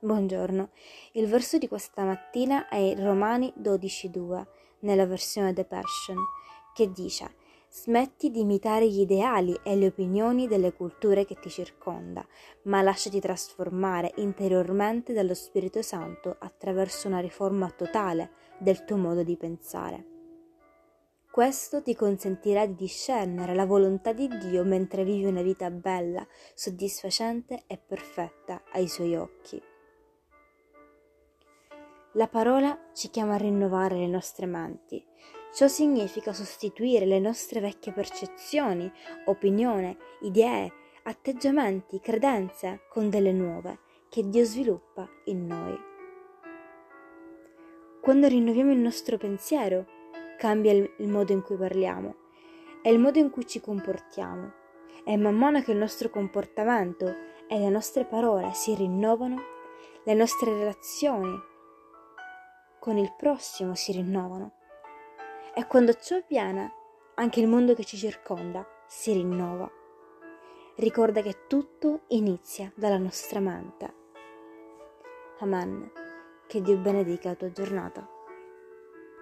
Buongiorno. Il verso di questa mattina è Romani 12:2, nella versione The Passion, che dice: Smetti di imitare gli ideali e le opinioni delle culture che ti circonda, ma lasciati trasformare interiormente dallo Spirito Santo attraverso una riforma totale del tuo modo di pensare. Questo ti consentirà di discernere la volontà di Dio mentre vivi una vita bella, soddisfacente e perfetta ai suoi occhi. La parola ci chiama a rinnovare le nostre menti. Ciò significa sostituire le nostre vecchie percezioni, opinioni, idee, atteggiamenti, credenze con delle nuove che Dio sviluppa in noi. Quando rinnoviamo il nostro pensiero, cambia il, modo in cui parliamo e il modo in cui ci comportiamo. E man mano che il nostro comportamento e le nostre parole si rinnovano, le nostre relazioni con il prossimo si rinnovano. E quando ciò avviene, anche il mondo che ci circonda si rinnova. Ricorda che tutto inizia dalla nostra mente. Amen. Che Dio benedica la tua giornata.